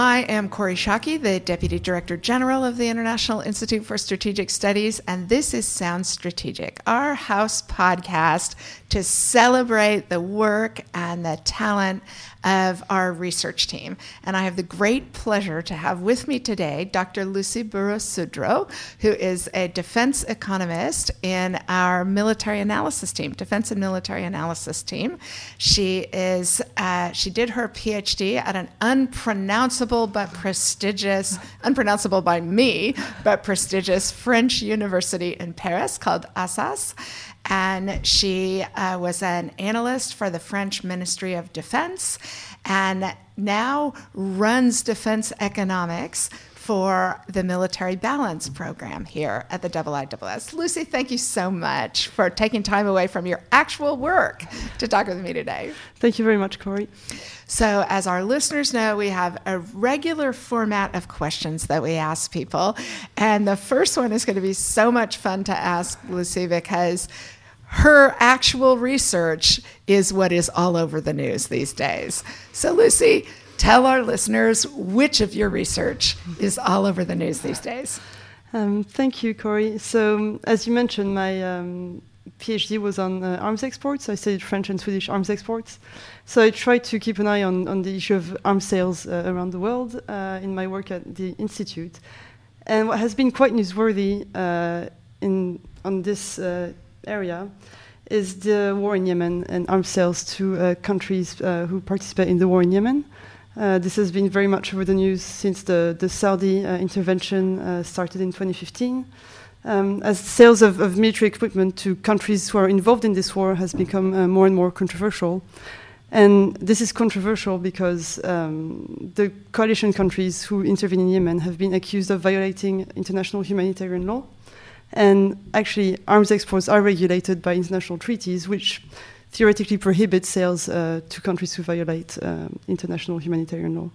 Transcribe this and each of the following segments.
I am Corey Schake, the Deputy Director General of the International Institute for Strategic Studies, and this is Sound Strategic, our house podcast to celebrate the work and the talent of our research team. And I have the great pleasure to have with me today Dr. Lucy Béraud-Sudreau, who is a defense economist in our military analysis team, defense and military analysis team. She is uh, she did her PhD at an unpronounceable but prestigious, unpronounceable by me, but prestigious French university in Paris called Assas. And she uh, was an analyst for the French Ministry of Defense and now runs defense economics for the military balance program here at the IISS. Lucy, thank you so much for taking time away from your actual work to talk with me today. Thank you very much, Corey. So, as our listeners know, we have a regular format of questions that we ask people. And the first one is going to be so much fun to ask Lucy because her actual research is what is all over the news these days. So, Lucy, tell our listeners which of your research is all over the news these days. Um, thank you, Corey. So, as you mentioned, my um, PhD was on uh, arms exports. I studied French and Swedish arms exports. So, I tried to keep an eye on, on the issue of arms sales uh, around the world uh, in my work at the Institute. And what has been quite newsworthy uh, in, on this uh, area is the war in Yemen and arms sales to uh, countries who participate in the war in Yemen. Uh, this has been very much over the news since the, the Saudi uh, intervention uh, started in 2015. Um, as sales of, of, military equipment to countries who are involved in this war has become uh, more and more controversial. And this is controversial because um, the coalition countries who intervene in Yemen have been accused of violating international humanitarian law. And actually, arms exports are regulated by international treaties, which theoretically prohibit sales uh, to countries who violate um, international humanitarian law.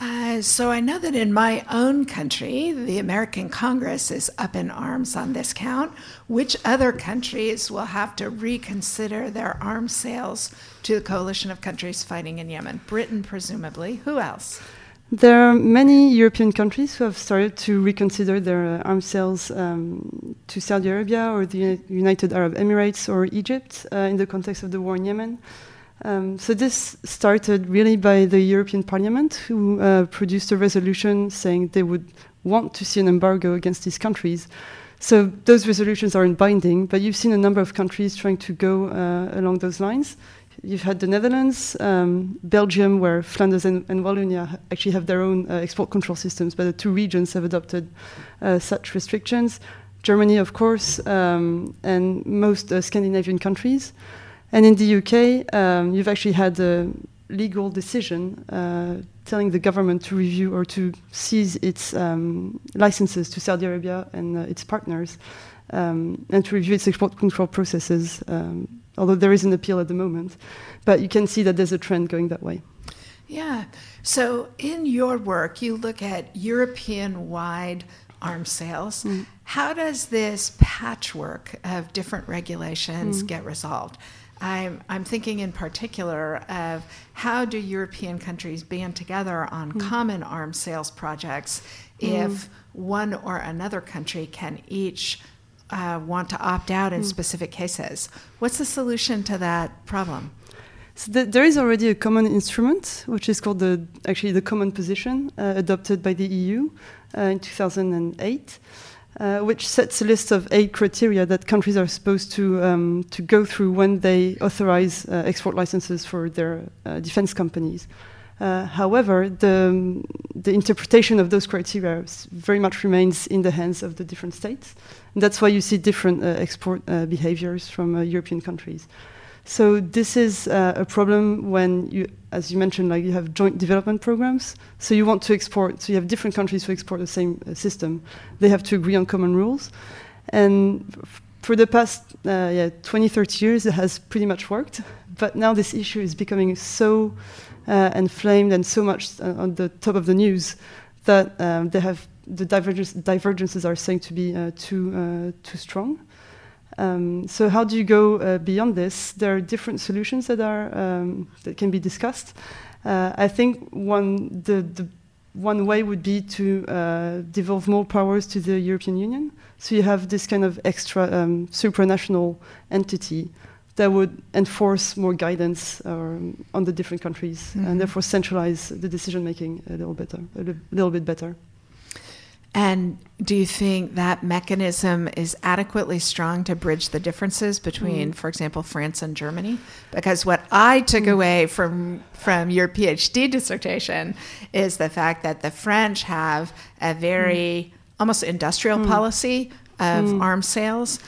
Uh, so I know that in my own country, the American Congress is up in arms on this count. Which other countries will have to reconsider their arms sales to the coalition of countries fighting in Yemen? Britain, presumably. Who else? There are many European countries who have started to reconsider their uh, arms sales um, to Saudi Arabia or the United Arab Emirates or Egypt uh, in the context of the war in Yemen. Um, so this started really by the European Parliament, who uh, produced a resolution saying they would want to see an embargo against these countries. So those resolutions aren't binding, but you've seen a number of countries trying to go uh, along those lines you've had the Netherlands, um, Belgium, where Flanders and, and, Wallonia actually have their own uh, export control systems, but the two regions have adopted uh, such restrictions. Germany, of course, um, and most uh, Scandinavian countries. And in the UK, um, you've actually had a legal decision uh, telling the government to review or to seize its um, licenses to Saudi Arabia and uh, its partners um, and to review its export control processes um, although there is an appeal at the moment. But you can see that there's a trend going that way. Yeah. So in your work, you look at European wide arms sales. Mm. How does this patchwork of different regulations mm. get resolved? I'm, I'm thinking in particular of how do European countries band together on mm. common arms sales projects if mm. one or another country can each uh, want to opt out in mm. specific cases. What's the solution to that problem? So th there is already a common instrument, which is called the actually the common position uh, adopted by the EU uh, in 2008. Uh, which sets a list of eight criteria that countries are supposed to um, to go through when they authorize uh, export licenses for their uh, defense companies. Uh, however, the, the interpretation of those criteria very much remains in the hands of the different states. And that's why you see different uh, export uh, behaviors from uh, European countries. So this is uh, a problem when you, as you mentioned, like you have joint development programs. So you want to export, so you have different countries who export the same uh, system. They have to agree on common rules. And for the past yeah, 20, 30 years, it has pretty much worked. But now this issue is becoming so and flamed and so much uh, on the top of the news that um, they have the divergence, divergences are saying to be uh, too too strong. Um, so how do you go uh, beyond this? There are different solutions that are um, that can be discussed. Uh, I think one the, the one way would be to uh, devolve more powers to the European Union. So you have this kind of extra um, supranational entity that would enforce more guidance um, on the different countries Mm-hmm. and therefore centralize the decision making a little better, a li- little bit better. And do you think that mechanism is adequately strong to bridge the differences between, mm. for example, France and Germany? Because what I took mm. away from from your PhD dissertation is the fact that the French have a very mm. almost industrial policy of arms sales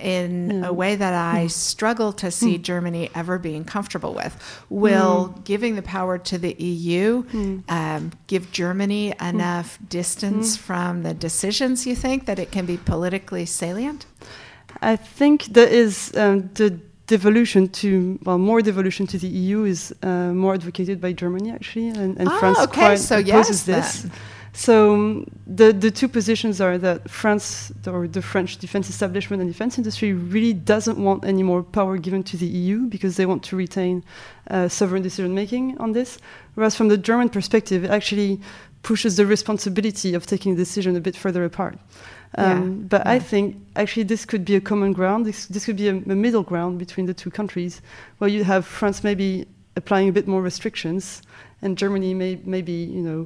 in a way that I struggle to see Germany ever being comfortable with. Will giving the power to the EU um, give Germany enough distance from the decisions, you think, that it can be politically salient? I think there is um, the devolution to well more devolution to the EU is uh, more advocated by Germany actually, and, and Ah, France okay, quite so opposes yes, this. then. So um, the the two positions are that France or the French defense establishment and defense industry really doesn't want any more power given to the EU because they want to retain uh, sovereign decision making on this. Whereas from the German perspective, it actually pushes the responsibility of taking a decision a bit further apart. Um, Yeah, But I think actually this could be a common ground. This, this could be a, a middle ground between the two countries, where you have France maybe applying a bit more restrictions, and Germany may maybe you know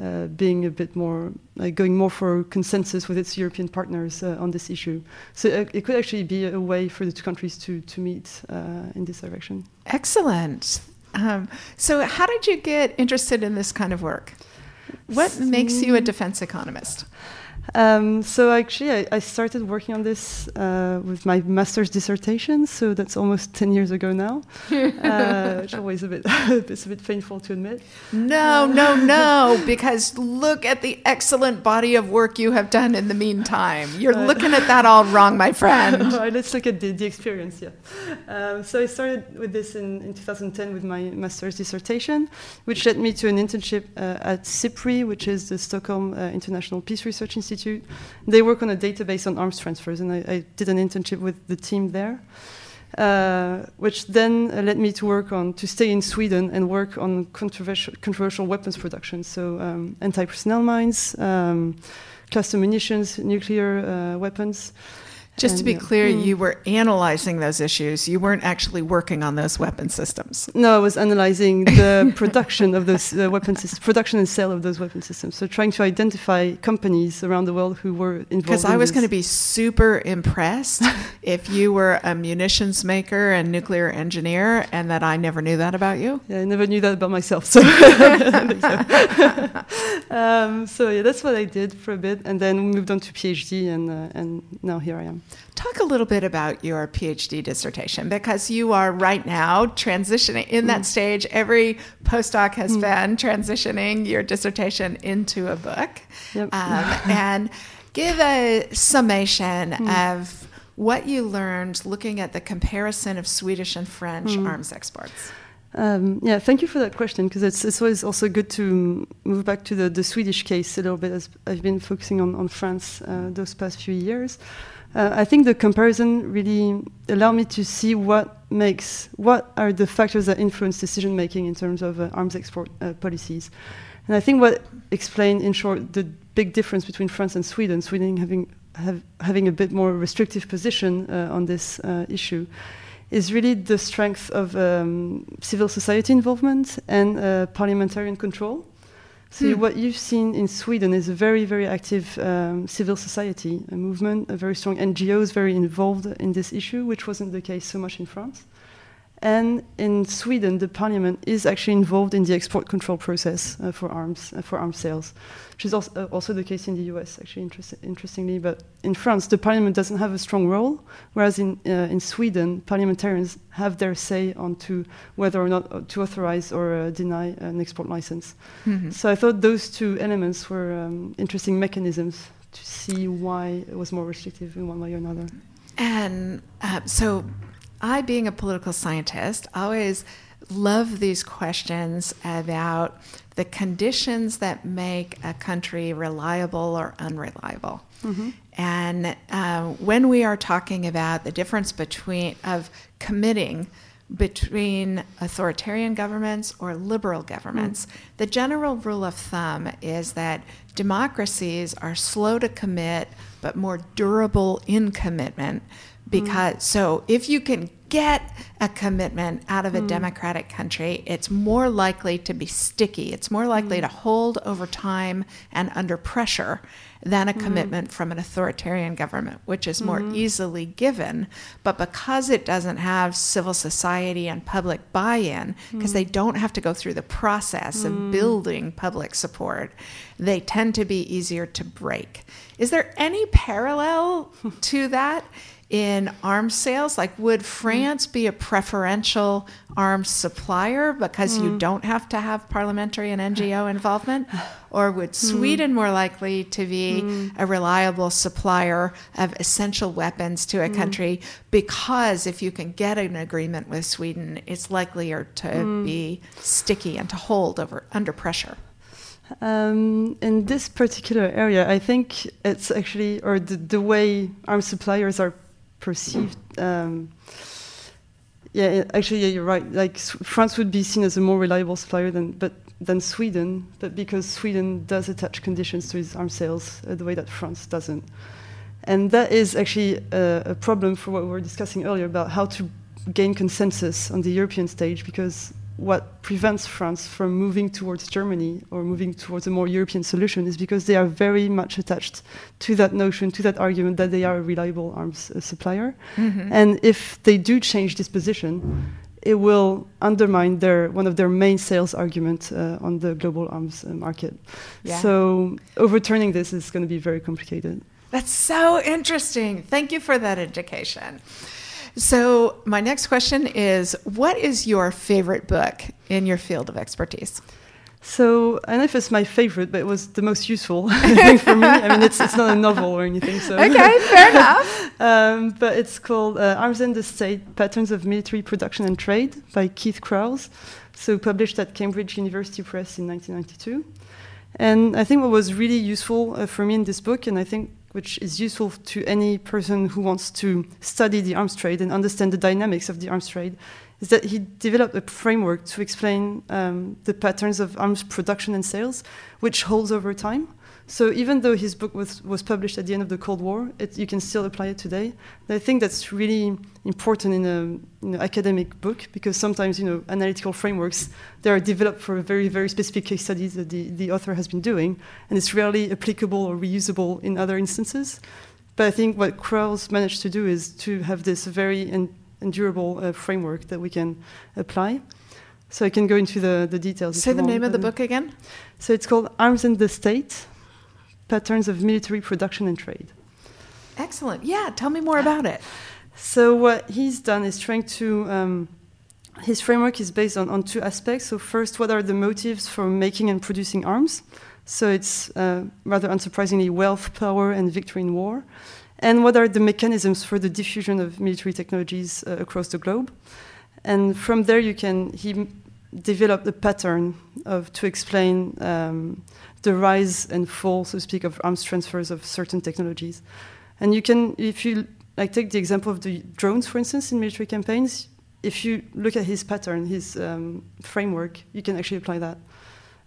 uh, being a bit more like going more for consensus with its European partners uh, on this issue. So uh, it could actually be a way for the two countries to to meet uh, in this direction. Excellent. Um, so, how did you get interested in this kind of work? What makes you a defense economist? Um, so actually, I, I started working on this uh, with my master's dissertation. So that's almost ten years ago now, uh, which always a bit it's a bit painful to admit. No, no, no, because look at the excellent body of work you have done in the meantime. You're Right. looking at that all wrong, my friend. right, let's look at the, the experience. Yeah. Um, so I started with this in, in 2010 with my master's dissertation, which led me to an internship uh, at SIPRI, which is the Stockholm uh, International Peace Research Institute. They work on a database on arms transfers, and I, I did an internship with the team there. Uh, which then led me to work on to stay in Sweden and work on controversial, controversial weapons production, so um, anti-personnel mines, um, cluster munitions, nuclear uh, weapons. Just to be yeah. clear, Mm. you were analyzing those issues. You weren't actually working on those weapon systems. No, I was analyzing the production of those uh, weapon systems, production and sale of those weapon systems. So trying to identify companies around the world who were involved. Because I was going to be super impressed if you were a munitions maker and nuclear engineer, and that I never knew that about you. Yeah, I never knew that about myself. So, um, so yeah, that's what I did for a bit, and then moved on to PhD, and uh, and now here I am. Talk a little bit about your PhD dissertation because you are right now transitioning in that stage. Every postdoc has been transitioning your dissertation into a book. Yep. Um, and give a summation of what you learned looking at the comparison of Swedish and French arms exports. Um, yeah, thank you for that question because it's, it's always also good to move back to the, the Swedish case a little bit as I've been focusing on, on France uh, those past few years. Uh, I think the comparison really allowed me to see what makes, what are the factors that influence decision making in terms of uh, arms export uh, policies. And I think what explained, in short, the big difference between France and Sweden, Sweden having, have, having a bit more restrictive position uh, on this uh, issue, is really the strength of um, civil society involvement and uh, parliamentarian control. So Hmm. what you've seen in Sweden is a very, very active um, civil society a movement, a very strong NGOs, very involved in this issue, which wasn't the case so much in France. And in Sweden, the parliament is actually involved in the export control process uh, for arms, uh, for arms sales, which is also, uh, also the case in the US, actually, interest, interestingly. But in France, the parliament doesn't have a strong role, whereas in, uh, in Sweden, parliamentarians have their say on to whether or not uh, to authorize or uh, deny an export license. Mhm. So I thought those two elements were um, interesting mechanisms to see why it was more restrictive in one way or another. And uh, so, I, being a political scientist, always love these questions about the conditions that make a country reliable or unreliable. And uh, when we are talking about the difference between of committing between authoritarian governments or liberal governments. Mm. The general rule of thumb is that democracies are slow to commit but more durable in commitment because mm. so if you can get a commitment out of a mm. democratic country, it's more likely to be sticky. It's more likely mm. to hold over time and under pressure than a mm. commitment from an authoritarian government, which is more mm-hmm. easily given. But because it doesn't have civil society and public buy in, because they mm. don't have to go through the process of mm. building public support, they tend to be easier to break. Is there any parallel to that? in arms sales? Like, would France be a preferential arms supplier because mm. you don't have to have parliamentary and NGO involvement? Or would hmm. Sweden mm. more likely to be mm. a reliable supplier of essential weapons to a hmm. country because if you can get an agreement with Sweden, it's likelier to hmm. be sticky and to hold over under pressure? Um, in this particular area, I think it's actually, or the, the way arms suppliers are perceived. Um, yeah, actually, yeah, you're right. Like France would be seen as a more reliable supplier than, but than Sweden, but because Sweden does attach conditions to its arms sales uh, the way that France doesn't, and that is actually a, a problem for what we were discussing earlier about how to gain consensus on the European stage, because what prevents France from moving towards Germany or moving towards a more European solution is because they are very much attached to that notion, to that argument that they are a reliable arms uh, supplier. Mm-hmm. And if they do change this position, it will undermine their one of their main sales arguments uh, on the global arms uh, market. Yeah. So overturning this is going to be very complicated. That's so interesting. Thank you for that education. So, my next question is What is your favorite book in your field of expertise? So I don't know if it's my favorite, but it was the most useful thing for me. I mean, it's, it's not a novel or anything. So okay, fair enough. um, but it's called uh, Arms and the State: Patterns of Military Production and Trade by Keith Krause. So published at Cambridge University Press in 1992. And I think what was really useful uh, for me in this book, and I think which is useful to any person who wants to study the arms trade and understand the dynamics of the arms trade, is that he developed a framework to explain um, the patterns of arms production and sales, which holds over time. So even though his book was, was published at the end of the Cold War, it, you can still apply it today. And I think that's really important in an academic book because sometimes you know analytical frameworks they are developed for very very specific case studies that the, the author has been doing, and it's rarely applicable or reusable in other instances. But I think what Krause managed to do is to have this very en- endurable uh, framework that we can apply. So I can go into the, the details. Say the name of the book again. So it's called Arms and the State patterns of military production and trade. Excellent. Yeah, tell me more about it. So what he's done is trying to. Um, his framework is based on, on two aspects. So first, what are the motives for making and producing arms? So it's uh, rather unsurprisingly wealth, power, and victory in war. And what are the mechanisms for the diffusion of military technologies uh, across the globe? And from there, you can he developed a pattern of to explain um, the rise and fall, so to speak, of arms transfers of certain technologies. And you can, if you like, take the example of the drones, for instance, in military campaigns. If you look at his pattern, his um, framework, you can actually apply that.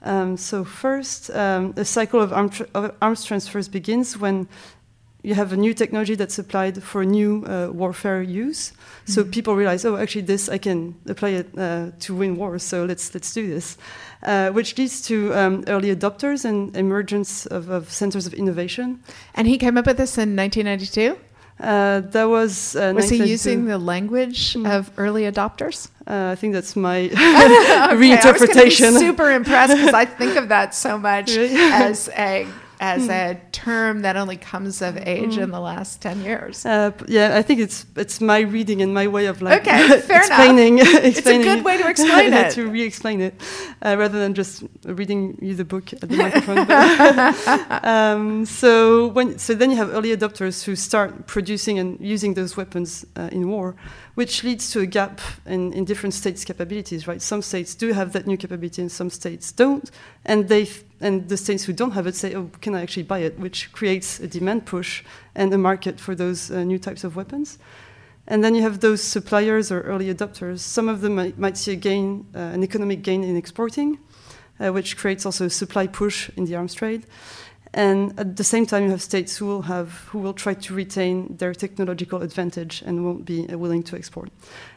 Um, so first, um, a cycle of, arm tra of, arms transfers begins when you have a new technology that's applied for new uh, warfare use. So mm -hmm. people realize, oh, actually, this I can apply it uh, to win wars. So let's let's do this, uh, which leads to um, early adopters and emergence of, of, centers of innovation. And he came up with this in 1992. Uh, that was uh, was he using the language mm. of early adopters? Uh, I think that's my okay, reinterpretation. Super impressed because I think of that so much as a as hmm. a term that only comes of age mm. in the last 10 years. Uh, yeah, I think it's it's my reading and my way of like okay, fair explaining, explaining. It's a good way to explain it. to re-explain it, uh, rather than just reading you the book at the microphone. um, so when so then you have early adopters who start producing and using those weapons uh, in war, which leads to a gap in, in different states' capabilities. Right, some states do have that new capability, and some states don't, and they and the states who don't have it say, oh, can I actually buy it? Which creates a demand push and a market for those uh, new types of weapons. And then you have those suppliers or early adopters. Some of them might, might see a gain, uh, an economic gain in exporting, uh, which creates also a supply push in the arms trade. And at the same time, you have states who will have who will try to retain their technological advantage and won't be uh, willing to export.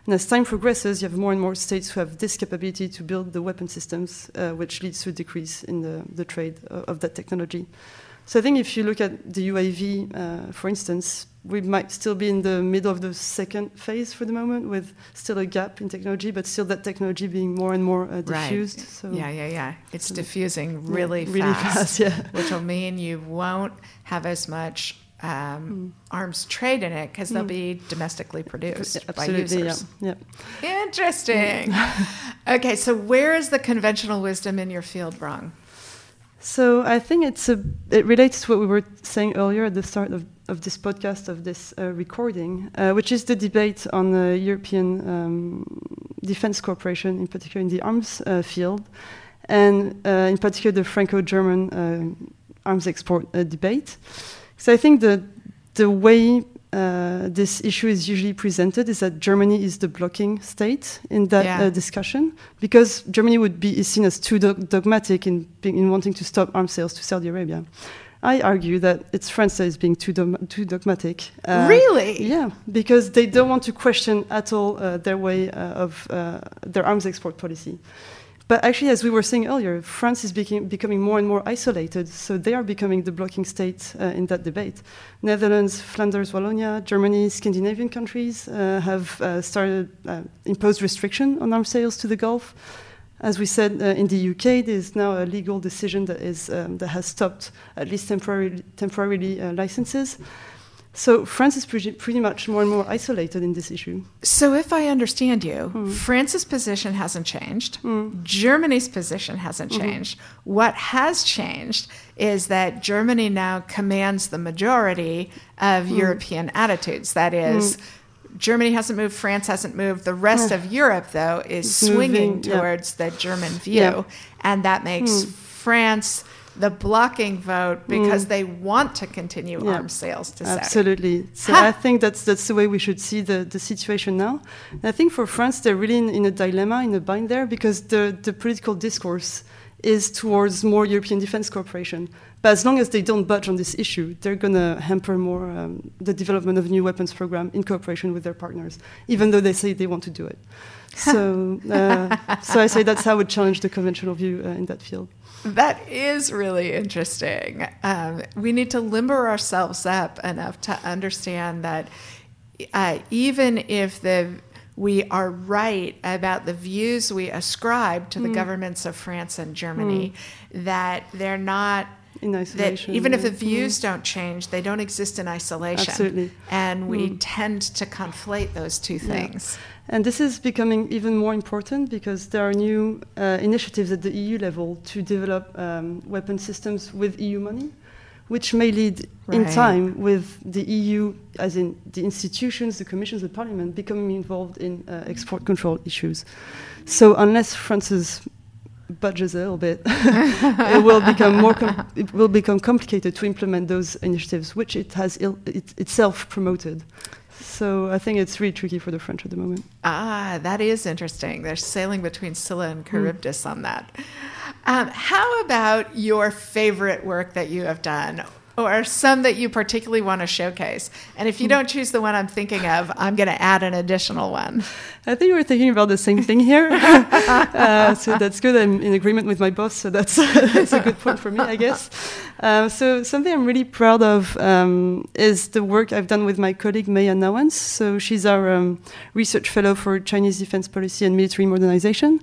And as time progresses, you have more and more states who have this capability to build the weapon systems, uh, which leads to a decrease in the, the trade of, of that technology. So I think if you look at the UAV, uh, for instance, we might still be in the middle of the second phase for the moment, with still a gap in technology, but still that technology being more and more uh, diffused. Right. So yeah, yeah, yeah. It's so diffusing really, yeah, really fast, fast, yeah. which will mean you won't have as much um, mm. arms trade in it because they'll mm. be domestically produced yeah, by users. Yeah. yeah. Interesting. okay, so where is the conventional wisdom in your field wrong? So I think it's a, it relates to what we were saying earlier at the start of, of this podcast, of this uh, recording, uh, which is the debate on the European um, defense cooperation, in particular in the arms uh, field, and uh, in particular the Franco-German uh, arms export uh, debate. So I think the the way uh, this issue is usually presented is that Germany is the blocking state in that yeah. uh, discussion because Germany would be seen as too do dogmatic in, being, in wanting to stop arms sales to Saudi Arabia. I argue that it's France that is being too, too dogmatic. Uh, really? Yeah, because they don't want to question at all uh, their way uh, of uh, their arms export policy. But actually, as we were saying earlier, France is becoming more and more isolated, so they are becoming the blocking state uh, in that debate. Netherlands, Flanders, Wallonia, Germany, Scandinavian countries uh, have uh, started uh, imposed restriction on arms sales to the Gulf. As we said uh, in the UK, there is now a legal decision that is um, that has stopped at least temporarily, temporarily uh, licenses. So France is pretty, pretty, much more and more isolated in this issue. So if I understand you, mm. France's position hasn't changed. Mm. Germany's position hasn't mm-hmm. changed. What has changed is that Germany now commands the majority of mm. European attitudes. That is, mm. Germany hasn't moved, France hasn't moved. The rest of Europe, though, is swinging moving, towards yeah. the German view. Yeah. And that makes mm. France the blocking vote because mm. they want to continue yeah. arms sales to Saudi. Absolutely. So ha! I think that's that's the way we should see the, the situation now. And I think for France, they're really in, in, a dilemma, in a bind there, because the, the political discourse is towards more European defense cooperation. But as long as they don't budge on this issue, they're going to hamper more um, the development of new weapons program in cooperation with their partners, even though they say they want to do it. so, uh, so I say that's how we challenge the conventional view uh, in that field. That is really interesting. Um, we need to limber ourselves up enough to understand that uh, even if the we are right about the views we ascribe to the mm. governments of France and Germany, mm. that they're not in isolation. That even if the views mm. don't change, they don't exist in isolation. Absolutely. And we mm. tend to conflate those two things. Yeah. And this is becoming even more important because there are new uh, initiatives at the EU level to develop um, weapon systems with EU money, which may lead right. in time with the EU, as in the institutions, the commissions, the parliament, becoming involved in uh, export control issues. So unless France's budgets a little bit, it will become more it will become complicated to implement those initiatives, which it has it itself promoted. So I think it's really tricky for the French at the moment. Ah, that is interesting. They're sailing between Scylla and Charybdis mm. on that. Um, how about your favorite work that you have done? Or some that you particularly want to showcase. And if you don't choose the one I'm thinking of, I'm going to add an additional one. I think we're thinking about the same thing here. uh, so that's good. I'm in agreement with my boss, so that's, that's a good point for me, I guess. Uh, so something I'm really proud of um, is the work I've done with my colleague Meia Nouwens. So she's our um, research fellow for Chinese defense policy and military modernization.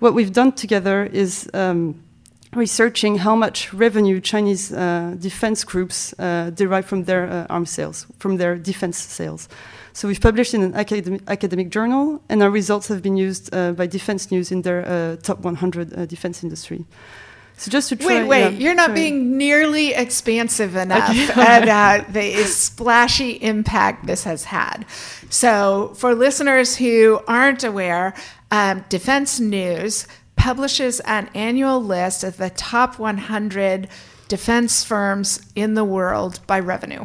What we've done together is um, researching how much revenue Chinese uh, defense groups uh, derive from their uh, arms sales, from their defense sales. So we've published in an academic, academic journal, and our results have been used uh, by Defense News in their uh, top 100 uh, defense industry. So just to try, wait, wait, yeah, you're not sorry. being nearly expansive enough about the splashy impact this has had. So for listeners who aren't aware, um, Defense News publishes an annual list of the top 100 defense firms in the world by revenue.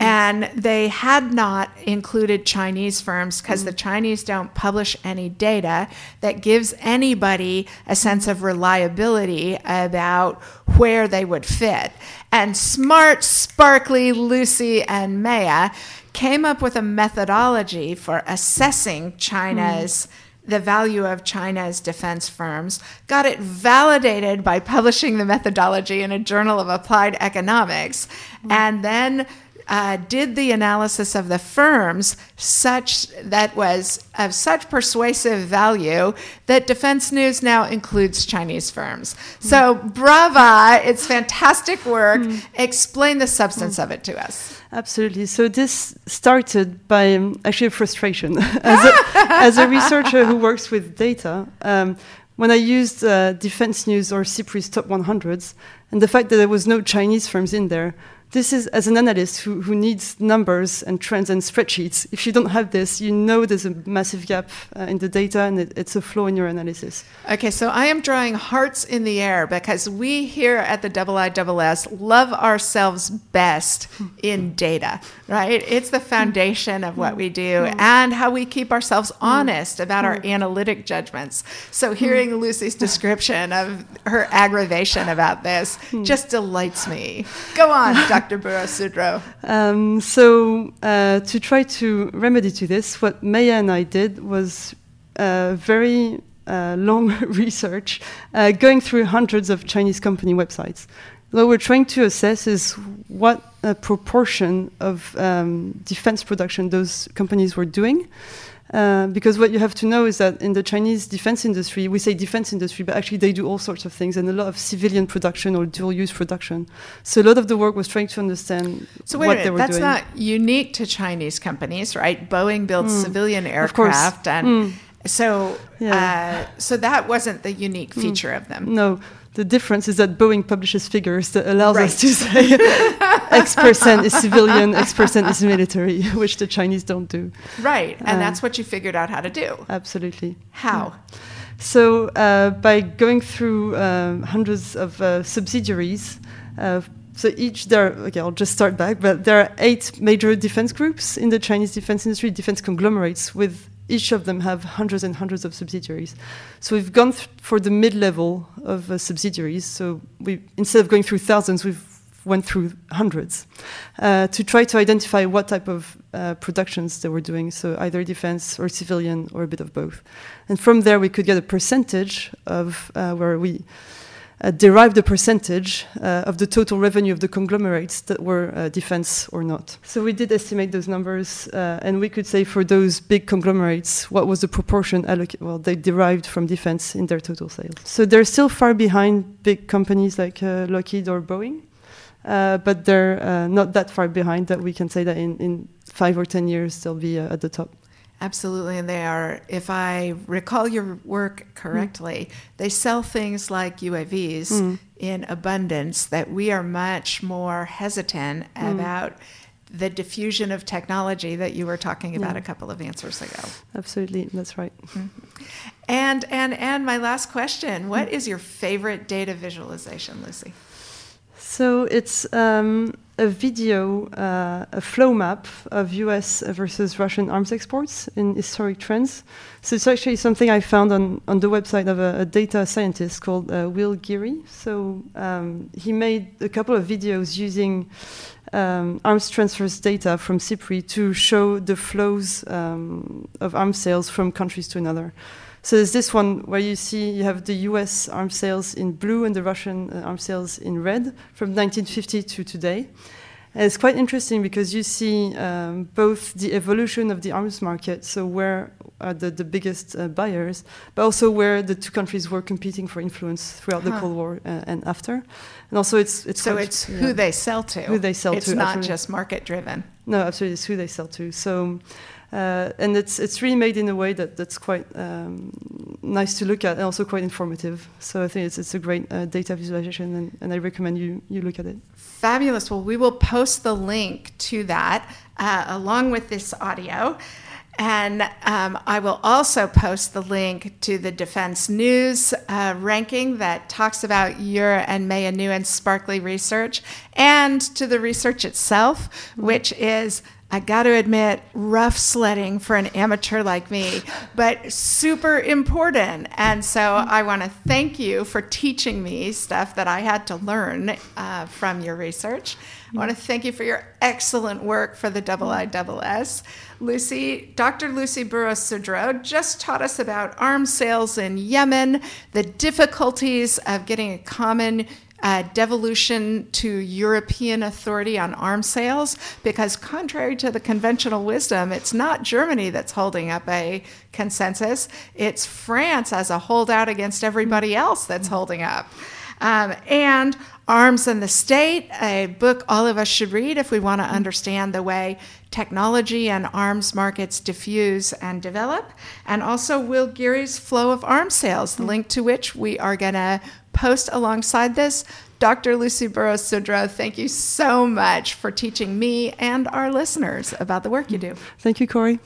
And they had not included Chinese firms because the Chinese don't publish any data that gives anybody a sense of reliability about where they would fit. And smart, sparkly Lucy and Meia came up with a methodology for assessing China's. Hmm. The value of China's defense firms, got it validated by publishing the methodology in a journal of applied economics, mm-hmm. and then uh, did the analysis of the firms such that was of such persuasive value that Defense News now includes Chinese firms. So, brava! It's fantastic work. Explain the substance of it to us. Absolutely. So this started by um, actually a frustration as, a, as a researcher who works with data. Um, when I used uh, Defense News or SIPRI's top 100s, and the fact that there was no Chinese firms in there, this is as an analyst who, who needs numbers and trends and spreadsheets. If you don't have this, you know there's a massive gap uh, in the data and it, it's a flaw in your analysis. Okay, so I am drawing hearts in the air because we here at the IISS love ourselves best in data, right? It's the foundation of what we do and how we keep ourselves honest about our analytic judgments. So hearing Lucy's description of her aggravation about this just delights me. Go on, Dr. Béraud-Sudreau. Um, so uh, to try to remedy to this, what Meia and I did was uh, very uh, long research, uh, going through hundreds of Chinese company websites. What we're trying to assess is what uh, proportion of um, defense production those companies were doing. Uh, because what you have to know is that in the Chinese defense industry, we say defense industry, but actually they do all sorts of things and a lot of civilian production or dual use production. So a lot of the work was trying to understand So wait what they were that's doing. not unique to Chinese companies, right? Boeing builds civilian Of aircraft, and Mm. so Yeah. uh, so that wasn't the unique feature of them. No, the difference is that Boeing publishes figures that allows Right. us to say X percent is civilian, X percent is military, which the Chinese don't do. Right, and Uh, that's what you figured out how to do. Absolutely. How? So uh, by going through um, hundreds of uh, subsidiaries, uh, so each there. Okay, I'll just start back. But there are eight major defense groups in the Chinese defense industry, defense conglomerates, with each of them have hundreds and hundreds of subsidiaries. So we've gone for the mid-level of uh, subsidiaries. So we instead of going through thousands, we've went through hundreds uh, to try to identify what type of uh, productions they were doing. So either defense or civilian or a bit of both. And from there, we could get a percentage of uh, where we uh, derived a percentage uh, of the total revenue of the conglomerates that were uh, defense or not. So we did estimate those numbers, and we could say for those big conglomerates, what was the proportion alloc- well they derived from defense in their total sales. So they're still far behind big companies like Lockheed or Boeing. Uh, but they're uh, not that far behind that we can say that in, in five or ten years they'll be uh, at the top. Absolutely, and they are. If I recall your work correctly, they sell things like UAVs Mm. in abundance. That we are much more hesitant about the diffusion of technology that you were talking about Yeah. a couple of answers ago. Absolutely, that's right. And and and my last question: What is your favorite data visualization, Lucy? So it's um, a video, uh, a flow map of US versus Russian arms exports in historic trends. So it's actually something I found on, on the website of a, a data scientist called uh, Will Geary. So um, he made a couple of videos using um, arms transfers data from SIPRI to show the flows um, of arms sales from countries to another. So there's this one where you see you have the US arms sales in blue and the Russian uh, arms sales in red from 1950 to today. And it's quite interesting because you see um, both the evolution of the arms market, so where are the, the biggest uh, buyers, but also where the two countries were competing for influence throughout the Cold War uh, and after. And also, it's it's So it's yeah. who they sell to. Who they sell it's to, It's not absolutely. just market driven. No, absolutely, it's who they sell to. So, uh, and it's it's really made in a way that that's quite um, nice to look at and also quite informative. So I think it's it's a great uh, data visualization, and, and I recommend you you look at it. Fabulous. Well, we will post the link to that uh, along with this audio. And um, I will also post the link to the Defense News uh, ranking that talks about your and Meia Nouwens' sparkly research and to the research itself, which is I got to admit, rough sledding for an amateur like me, but super important. And so I want to thank you for teaching me stuff that I had to learn uh, from your research. I want to thank you for your excellent work for the Double I Double S. Lucy, Dr. Lucy Sudreau just taught us about arms sales in Yemen, the difficulties of getting a common uh, devolution to European authority on arms sales because, contrary to the conventional wisdom, it's not Germany that's holding up a consensus, it's France as a holdout against everybody else that's holding up. Um, and Arms and the State, a book all of us should read if we want to understand the way technology and arms markets diffuse and develop. And also Will Geary's Flow of Arms Sales, the link to which we are going to post alongside this. Dr. Lucy Béraud Sudreau, thank you so much for teaching me and our listeners about the work you do. Thank you, Corey.